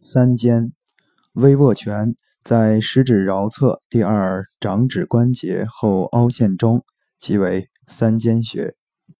三间，微握拳在食指桡侧第二掌指关节后凹陷中，即为三间穴。